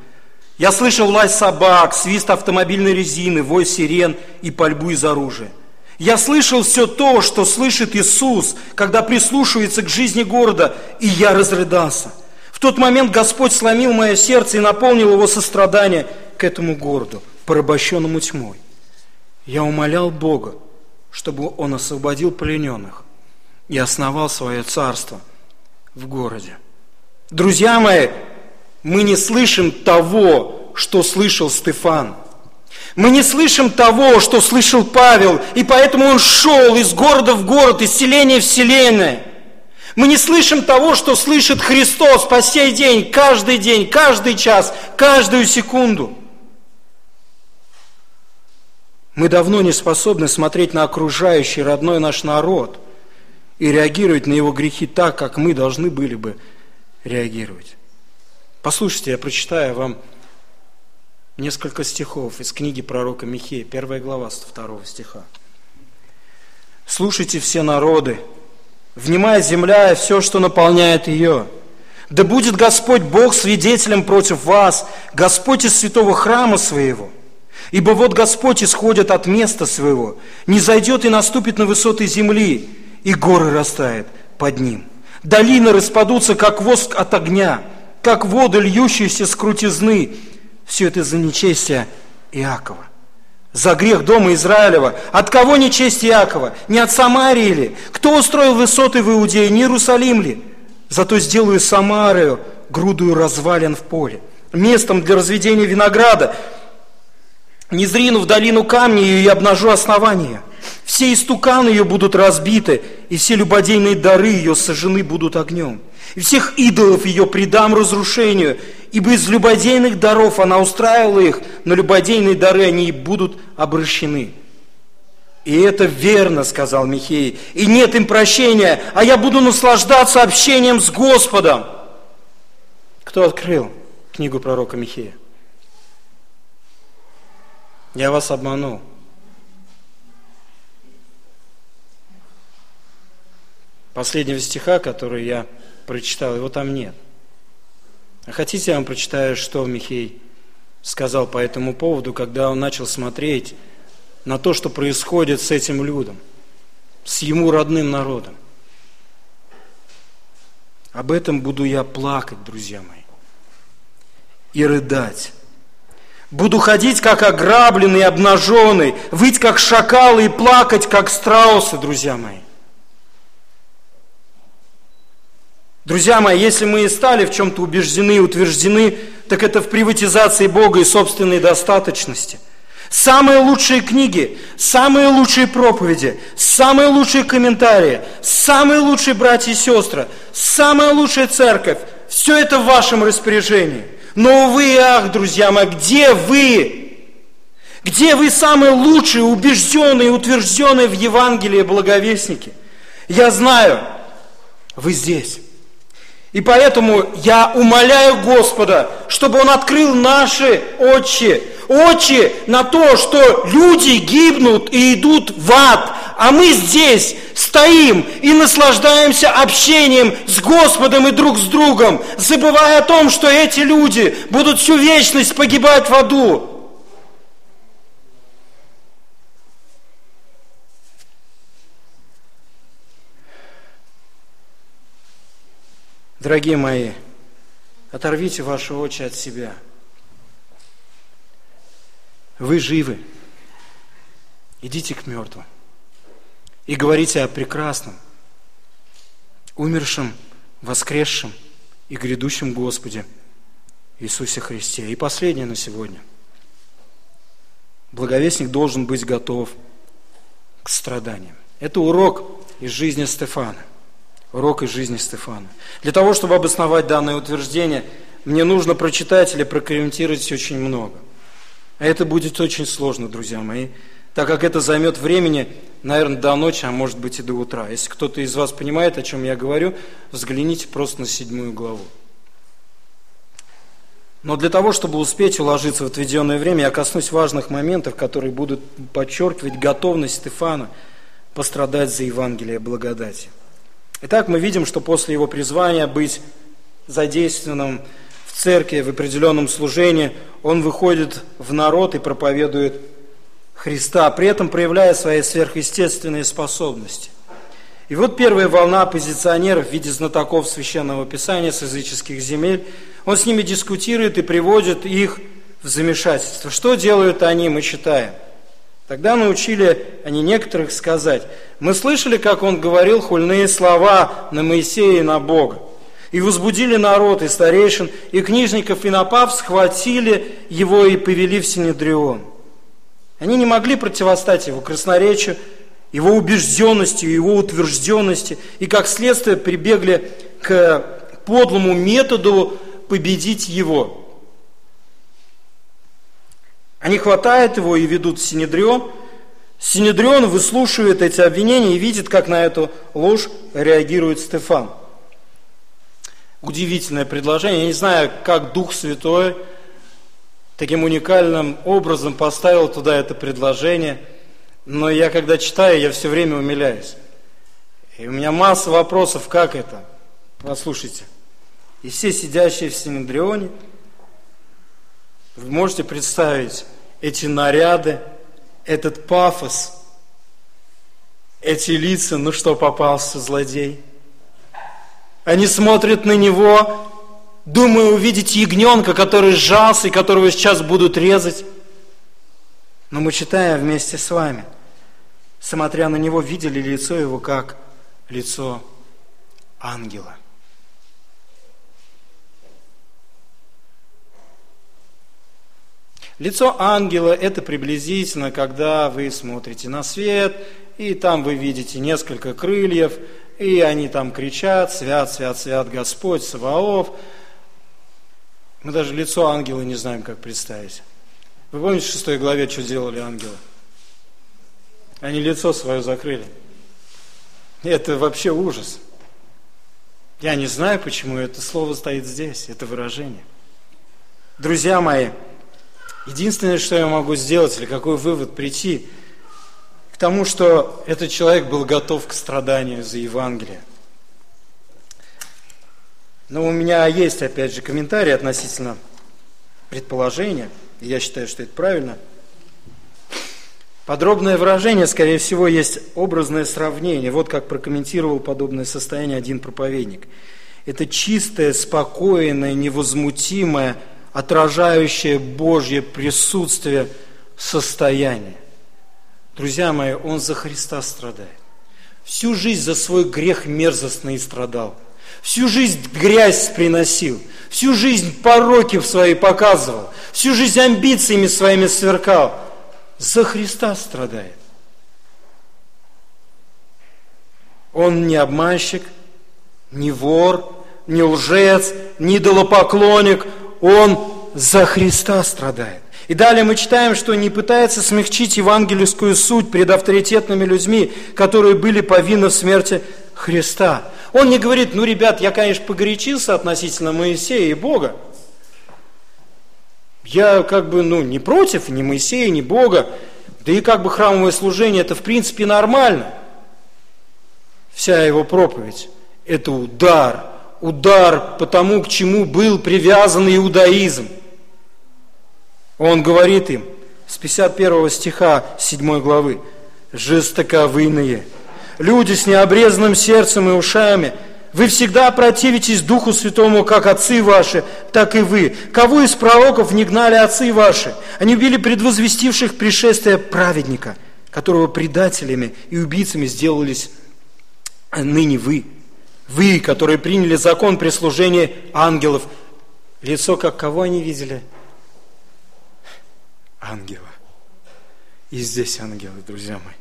Я слышал лай собак, свист автомобильной резины, вой сирен и пальбу из оружия. Я слышал все то, что слышит Иисус, когда прислушивается к жизни города, и я разрыдался. В тот момент Господь сломил мое сердце и наполнил его сострадание к этому городу, порабощенному тьмой. Я умолял Бога, чтобы Он освободил плененных и основал свое царство в городе. Друзья мои, мы не слышим того, что слышал Стефан – мы не слышим того, что слышал Павел, и поэтому он шел из города в город, из селения в селение. Мы не слышим того, что слышит Христос по сей день, каждый день, каждый час, каждую секунду. Мы давно не способны смотреть на окружающий родной наш народ и реагировать на его грехи так, как мы должны были бы реагировать. Послушайте, я прочитаю вам несколько стихов из книги пророка Михея, первая глава, 102 стиха. «Слушайте все народы, внимая земля и все, что наполняет ее. Да будет Господь Бог свидетелем против вас, Господь из святого храма своего. Ибо вот Господь исходит от места своего, не зайдет и наступит на высоты земли, и горы растает под ним. Долины распадутся, как воск от огня, как воды, льющиеся с крутизны. Все это за нечестие Иакова за грех дома Израилева. От кого не честь Иакова? Не от Самарии ли? Кто устроил высоты в Иудее? Не Иерусалим ли? Зато сделаю Самарию грудую развалин в поле, местом для разведения винограда. Не зрину в долину камни ее и обнажу основания. Все истуканы ее будут разбиты, и все любодейные дары ее сожжены будут огнем. И всех идолов ее предам разрушению, ибо из любодейных даров она устраивала их, но любодейные дары они и будут обращены. И это верно, сказал Михей, и нет им прощения, а я буду наслаждаться общением с Господом. Кто открыл книгу пророка Михея? Я вас обманул. Последнего стиха, который я прочитал, его там нет. А хотите, я вам прочитаю, что Михей сказал по этому поводу, когда он начал смотреть на то, что происходит с этим людом, с ему родным народом. Об этом буду я плакать, друзья мои, и рыдать. Буду ходить, как ограбленный, обнаженный, выть, как шакалы, и плакать, как страусы, друзья мои. Друзья мои, если мы и стали в чем-то убеждены и утверждены, так это в приватизации Бога и собственной достаточности. Самые лучшие книги, самые лучшие проповеди, самые лучшие комментарии, самые лучшие братья и сестры, самая лучшая церковь, все это в вашем распоряжении. Но, увы и ах, друзья мои, где вы? Где вы самые лучшие, убежденные, утвержденные в Евангелии благовестники? Я знаю, вы здесь. И поэтому я умоляю Господа, чтобы Он открыл наши очи, очи на то, что люди гибнут и идут в ад, а мы здесь стоим и наслаждаемся общением с Господом и друг с другом, забывая о том, что эти люди будут всю вечность погибать в аду. Дорогие мои, оторвите ваши очи от себя. Вы живы. Идите к мертвым. И говорите о прекрасном, умершем, воскресшем и грядущем Господе Иисусе Христе. И последнее на сегодня. Благовестник должен быть готов к страданиям. Это урок из жизни Стефана урок из жизни Стефана. Для того, чтобы обосновать данное утверждение, мне нужно прочитать или прокомментировать очень много. А это будет очень сложно, друзья мои, так как это займет времени, наверное, до ночи, а может быть и до утра. Если кто-то из вас понимает, о чем я говорю, взгляните просто на седьмую главу. Но для того, чтобы успеть уложиться в отведенное время, я коснусь важных моментов, которые будут подчеркивать готовность Стефана пострадать за Евангелие благодати. Итак, мы видим, что после его призвания быть задействованным в церкви, в определенном служении, он выходит в народ и проповедует Христа, при этом проявляя свои сверхъестественные способности. И вот первая волна оппозиционеров в виде знатоков Священного Писания с языческих земель, он с ними дискутирует и приводит их в замешательство. Что делают они, мы читаем – Тогда научили они некоторых сказать, мы слышали, как он говорил хульные слова на Моисея и на Бога. И возбудили народ, и старейшин, и книжников, и напав, схватили его и повели в Синедрион. Они не могли противостать его красноречию его убежденности, его утвержденности, и как следствие прибегли к подлому методу победить его. Они хватают его и ведут в Синедрион. Синедрион выслушивает эти обвинения и видит, как на эту ложь реагирует Стефан. Удивительное предложение. Я не знаю, как Дух Святой таким уникальным образом поставил туда это предложение, но я когда читаю, я все время умиляюсь. И у меня масса вопросов, как это? Послушайте. И все сидящие в Синедрионе, вы можете представить эти наряды, этот пафос, эти лица, ну что попался злодей. Они смотрят на него, думая увидеть ягненка, который сжался и которого сейчас будут резать. Но мы читаем вместе с вами, смотря на него, видели лицо его как лицо ангела. Лицо ангела – это приблизительно, когда вы смотрите на свет, и там вы видите несколько крыльев, и они там кричат «Свят, свят, свят Господь, Саваоф». Мы даже лицо ангела не знаем, как представить. Вы помните в шестой главе, что делали ангелы? Они лицо свое закрыли. Это вообще ужас. Я не знаю, почему это слово стоит здесь, это выражение. Друзья мои, Единственное, что я могу сделать, или какой вывод прийти, к тому, что этот человек был готов к страданию за Евангелие. Но у меня есть, опять же, комментарий относительно предположения, и я считаю, что это правильно. Подробное выражение, скорее всего, есть образное сравнение. Вот как прокомментировал подобное состояние один проповедник. Это чистое, спокойное, невозмутимое, отражающее Божье присутствие состояние. Друзья мои, он за Христа страдает. Всю жизнь за свой грех мерзостный страдал. Всю жизнь грязь приносил. Всю жизнь пороки в свои показывал. Всю жизнь амбициями своими сверкал. За Христа страдает. Он не обманщик, не вор, не лжец, не идолопоклонник он за Христа страдает. И далее мы читаем, что не пытается смягчить евангельскую суть пред авторитетными людьми, которые были повинны в смерти Христа. Он не говорит, ну, ребят, я, конечно, погорячился относительно Моисея и Бога. Я как бы, ну, не против ни Моисея, ни Бога. Да и как бы храмовое служение, это в принципе нормально. Вся его проповедь – это удар удар по тому, к чему был привязан иудаизм. Он говорит им с 51 стиха 7 главы, «Жестоковыйные, люди с необрезанным сердцем и ушами, вы всегда противитесь Духу Святому, как отцы ваши, так и вы. Кого из пророков не гнали отцы ваши? Они убили предвозвестивших пришествие праведника, которого предателями и убийцами сделались ныне вы. Вы, которые приняли закон при служении ангелов, лицо как кого они видели? Ангела. И здесь ангелы, друзья мои.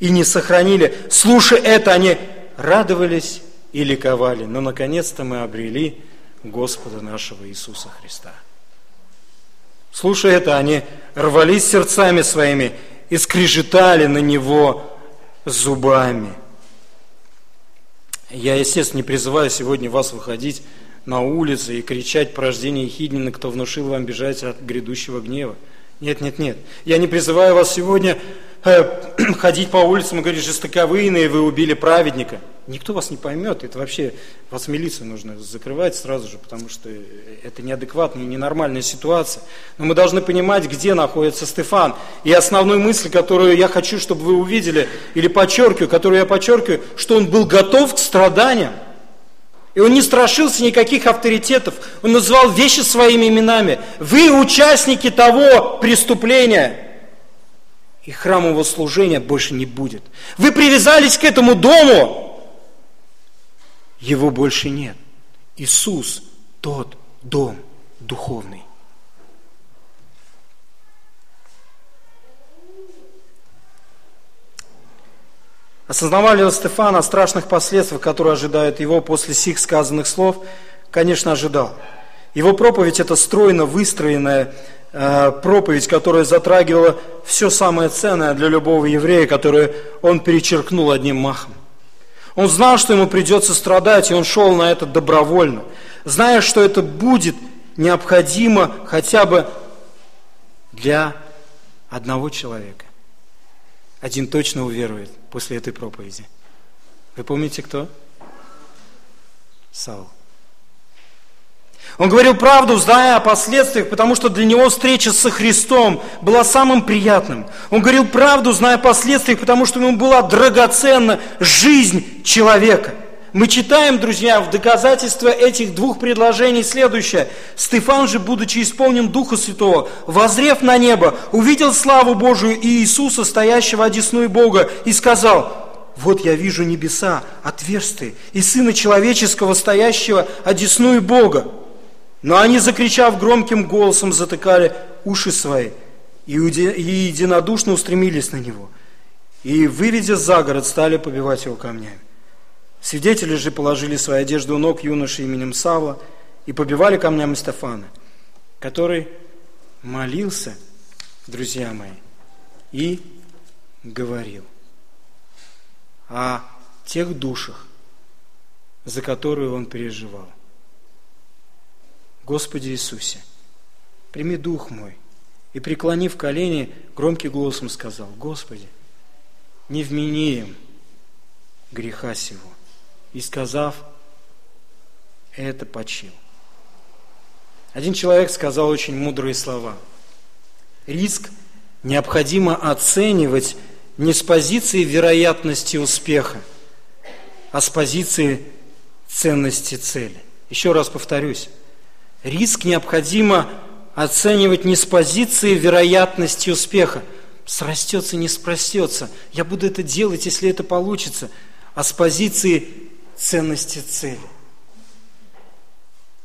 И не сохранили. Слушая это, они радовались и ликовали. Но наконец-то мы обрели Господа нашего Иисуса Христа. Слушая это, они рвались сердцами своими и скрежетали на Него зубами – я, естественно, не призываю сегодня вас выходить на улицы и кричать порождение Хиднина, кто внушил вам бежать от грядущего гнева. Нет, нет, нет. Я не призываю вас сегодня э, (clears throat) ходить по улицам и говорить, жестоковыйные, вы убили праведника. Никто вас не поймет. Это вообще, вас в милицию нужно закрывать сразу же, потому что это неадекватная ненормальная ситуация. Но мы должны понимать, где находится Стефан. И основную мысль, которую я хочу, чтобы вы увидели, или подчеркиваю, которую я подчеркиваю, что он был готов к страданиям. И он не страшился никаких авторитетов. Он называл вещи своими именами. Вы участники того преступления, и храмового служения больше не будет. Вы привязались к этому дому, его больше нет. Иисус тот дом духовный. Осознавал ли Стефан о страшных последствиях, которые ожидают его после сих сказанных слов? Конечно, ожидал. Его проповедь – это стройно выстроенная э, проповедь, которая затрагивала все самое ценное для любого еврея, которое он перечеркнул одним махом. Он знал, что ему придется страдать, и он шел на это добровольно, зная, что это будет необходимо хотя бы для одного человека. Один точно уверует после этой проповеди. Вы помните кто? Саул. Он говорил правду, зная о последствиях, потому что для него встреча со Христом была самым приятным. Он говорил правду, зная о последствиях, потому что ему была драгоценна жизнь человека. Мы читаем, друзья, в доказательство этих двух предложений следующее. Стефан же, будучи исполнен Духа Святого, возрев на небо, увидел славу Божию и Иисуса, стоящего одесную Бога, и сказал, вот я вижу небеса отверстые, и Сына Человеческого, стоящего одесную Бога. Но они, закричав громким голосом, затыкали уши свои и единодушно устремились на него. И, выведя за город, стали побивать его камнями. Свидетели же положили свои одежды у ног юноши именем Савла и побивали камнями Стефана, который молился, друзья мои, и говорил о тех душах, за которые он переживал. Господи Иисусе, прими дух мой. И, преклонив колени, громким голосом сказал, Господи, не вмени им греха сего. И сказав, это почил. Один человек сказал очень мудрые слова. Риск необходимо оценивать не с позиции вероятности успеха, а с позиции ценности цели. Еще раз повторюсь, Риск необходимо оценивать не с позиции вероятности успеха. Срастется, не спростется. Я буду это делать, если это получится. А с позиции ценности цели.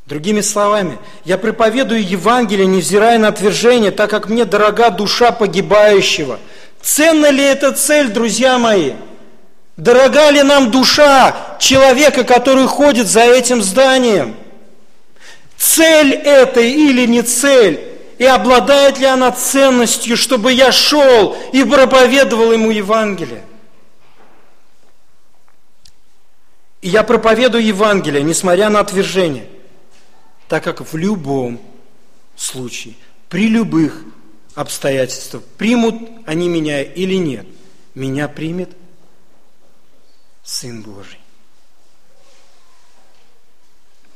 Другими словами, я проповедую Евангелие, невзирая на отвержение, так как мне дорога душа погибающего. Ценна ли эта цель, друзья мои? Дорога ли нам душа человека, который ходит за этим зданием? Цель это или не цель, и обладает ли она ценностью, чтобы я шел и проповедовал ему Евангелие. И я проповедую Евангелие, несмотря на отвержение, так как в любом случае, при любых обстоятельствах, примут они меня или нет, меня примет Сын Божий.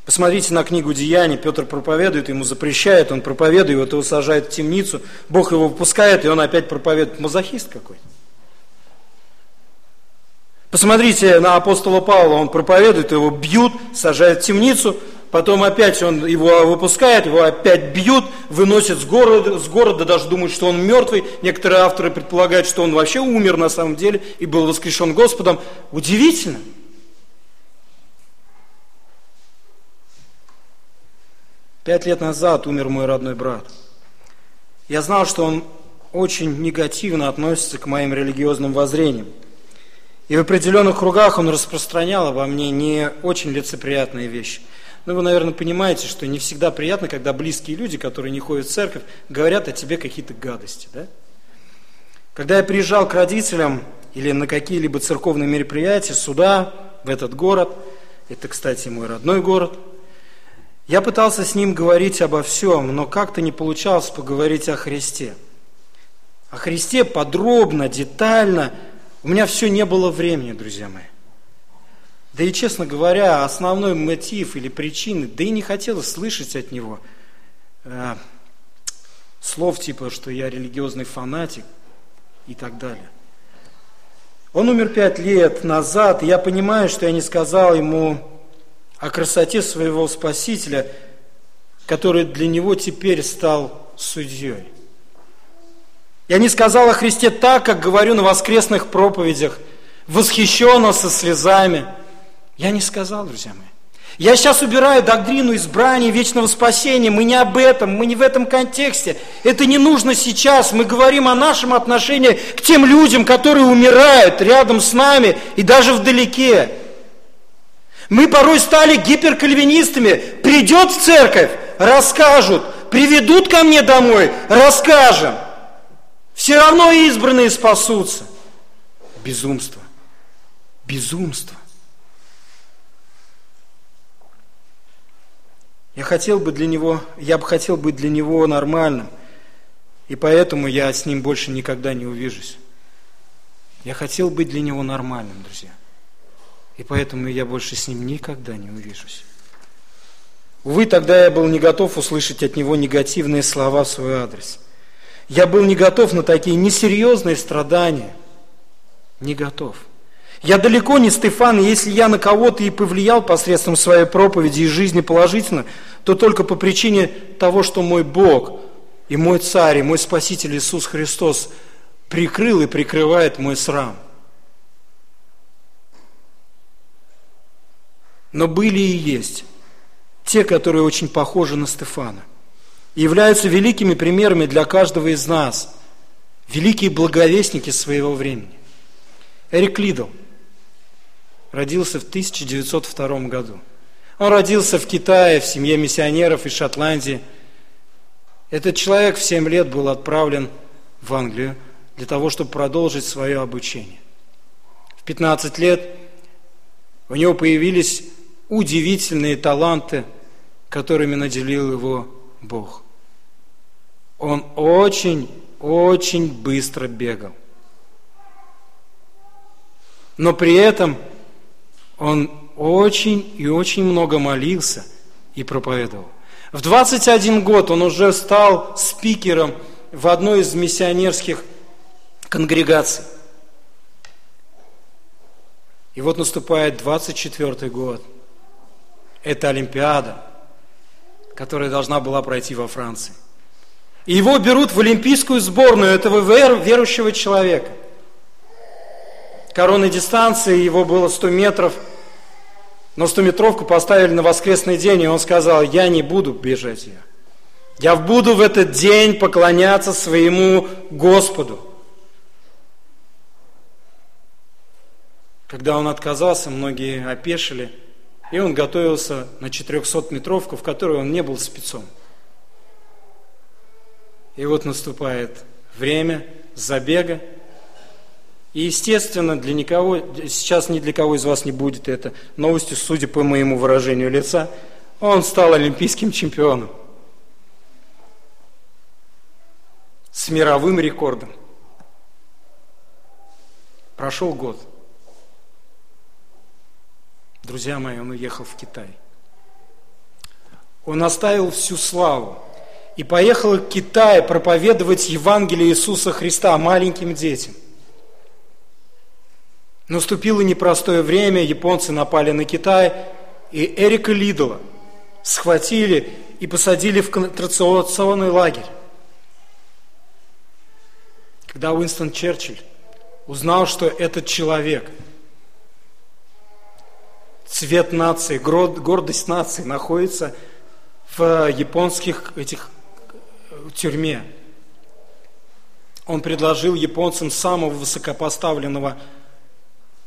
Посмотрите на книгу Деяний, Петр проповедует, ему запрещает, он проповедует, его сажает в темницу, Бог его выпускает, и он опять проповедует. Мазохист какой Посмотрите на апостола Павла, он проповедует, его бьют, сажают в темницу, потом опять он его выпускает, его опять бьют, выносят с города, с города, даже думают, что он мертвый. Некоторые авторы предполагают, что он вообще умер на самом деле и был воскрешен Господом. Удивительно. Пять лет назад умер мой родной брат. Я знал, что он очень негативно относится к моим религиозным воззрениям. И в определенных кругах он распространял обо мне не очень лицеприятные вещи. Но вы, наверное, понимаете, что не всегда приятно, когда близкие люди, которые не ходят в церковь, говорят о тебе какие-то гадости. Да? Когда я приезжал к родителям или на какие-либо церковные мероприятия, сюда, в этот город, это, кстати, мой родной город – я пытался с ним говорить обо всем, но как-то не получалось поговорить о Христе. О Христе подробно, детально. У меня все не было времени, друзья мои. Да и, честно говоря, основной мотив или причины, да и не хотелось слышать от него э, слов типа, что я религиозный фанатик и так далее. Он умер пять лет назад, и я понимаю, что я не сказал ему о красоте своего Спасителя, который для него теперь стал судьей. Я не сказал о Христе так, как говорю на воскресных проповедях, восхищенно, со слезами. Я не сказал, друзья мои. Я сейчас убираю доктрину избрания вечного спасения. Мы не об этом, мы не в этом контексте. Это не нужно сейчас. Мы говорим о нашем отношении к тем людям, которые умирают рядом с нами и даже вдалеке. Мы порой стали гиперкальвинистами. Придет в церковь, расскажут. Приведут ко мне домой, расскажем. Все равно избранные спасутся. Безумство. Безумство. Я хотел бы для него, я бы хотел быть для него нормальным, и поэтому я с ним больше никогда не увижусь. Я хотел быть для него нормальным, друзья. И поэтому я больше с ним никогда не увижусь. Увы, тогда я был не готов услышать от него негативные слова в свой адрес. Я был не готов на такие несерьезные страдания. Не готов. Я далеко не Стефан, и если я на кого-то и повлиял посредством своей проповеди и жизни положительно, то только по причине того, что мой Бог и мой Царь, и мой Спаситель Иисус Христос прикрыл и прикрывает мой срам. Но были и есть те, которые очень похожи на Стефана, и являются великими примерами для каждого из нас, великие благовестники своего времени. Эрик Лидл – родился в 1902 году. Он родился в Китае, в семье миссионеров из Шотландии. Этот человек в 7 лет был отправлен в Англию для того, чтобы продолжить свое обучение. В 15 лет у него появились удивительные таланты, которыми наделил его Бог. Он очень, очень быстро бегал. Но при этом он очень и очень много молился и проповедовал. В 21 год он уже стал спикером в одной из миссионерских конгрегаций. И вот наступает 24 год. Это Олимпиада, которая должна была пройти во Франции. И его берут в олимпийскую сборную этого верующего человека – коронной дистанции, его было 100 метров, но 100-метровку поставили на воскресный день, и он сказал, я не буду бежать ее. Я буду в этот день поклоняться своему Господу. Когда он отказался, многие опешили, и он готовился на 400-метровку, в которой он не был спецом. И вот наступает время забега, и, естественно, для никого, сейчас ни для кого из вас не будет это новостью, судя по моему выражению лица, он стал олимпийским чемпионом. С мировым рекордом. Прошел год. Друзья мои, он уехал в Китай. Он оставил всю славу и поехал в Китай проповедовать Евангелие Иисуса Христа маленьким детям – Наступило непростое время, японцы напали на Китай, и Эрика Лидла схватили и посадили в концентрационный лагерь. Когда Уинстон Черчилль узнал, что этот человек, цвет нации, гордость нации, находится в японских этих в тюрьме, он предложил японцам самого высокопоставленного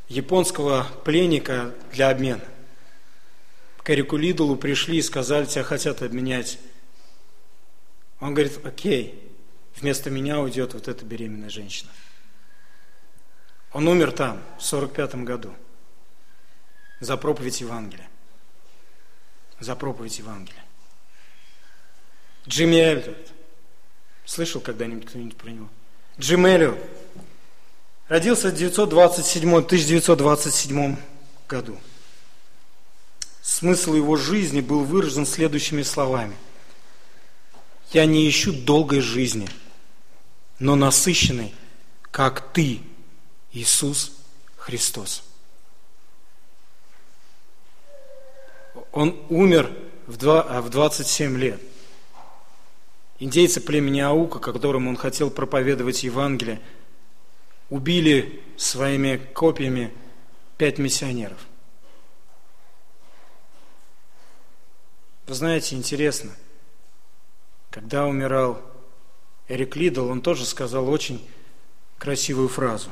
японского пленника для обмена. К Эрику Лидолу пришли и сказали, тебя хотят обменять. Он говорит, окей, вместо меня уйдет вот эта беременная женщина. Он умер там, в 45 году, за проповедь Евангелия. За проповедь Евангелия. Джимми Эллиот. Слышал когда-нибудь кто-нибудь про него? Джим Эллиот Родился в 1927, 1927 году. Смысл его жизни был выражен следующими словами. «Я не ищу долгой жизни, но насыщенной, как Ты, Иисус Христос». Он умер в 27 лет. Индейцы племени Аука, которым он хотел проповедовать Евангелие, убили своими копьями пять миссионеров. Вы знаете, интересно, когда умирал Эрик Лидл, он тоже сказал очень красивую фразу.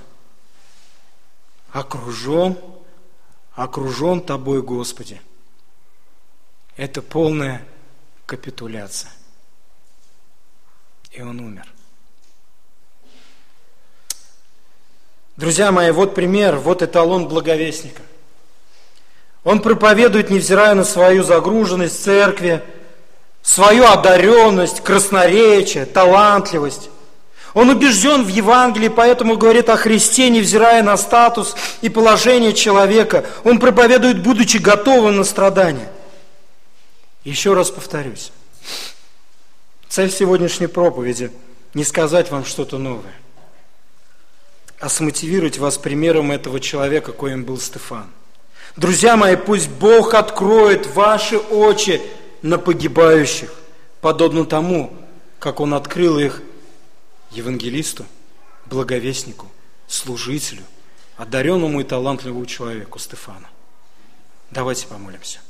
Окружен, окружен тобой, Господи. Это полная капитуляция. И он умер. Друзья мои, вот пример, вот эталон благовестника. Он проповедует, невзирая на свою загруженность церкви, свою одаренность, красноречие, талантливость. Он убежден в Евангелии, поэтому говорит о Христе, невзирая на статус и положение человека. Он проповедует, будучи готовым на страдания. Еще раз повторюсь. Цель сегодняшней проповеди – не сказать вам что-то новое – а смотивировать вас примером этого человека, коим был Стефан. Друзья мои, пусть Бог откроет ваши очи на погибающих, подобно тому, как Он открыл их евангелисту, благовестнику, служителю, одаренному и талантливому человеку Стефану. Давайте помолимся.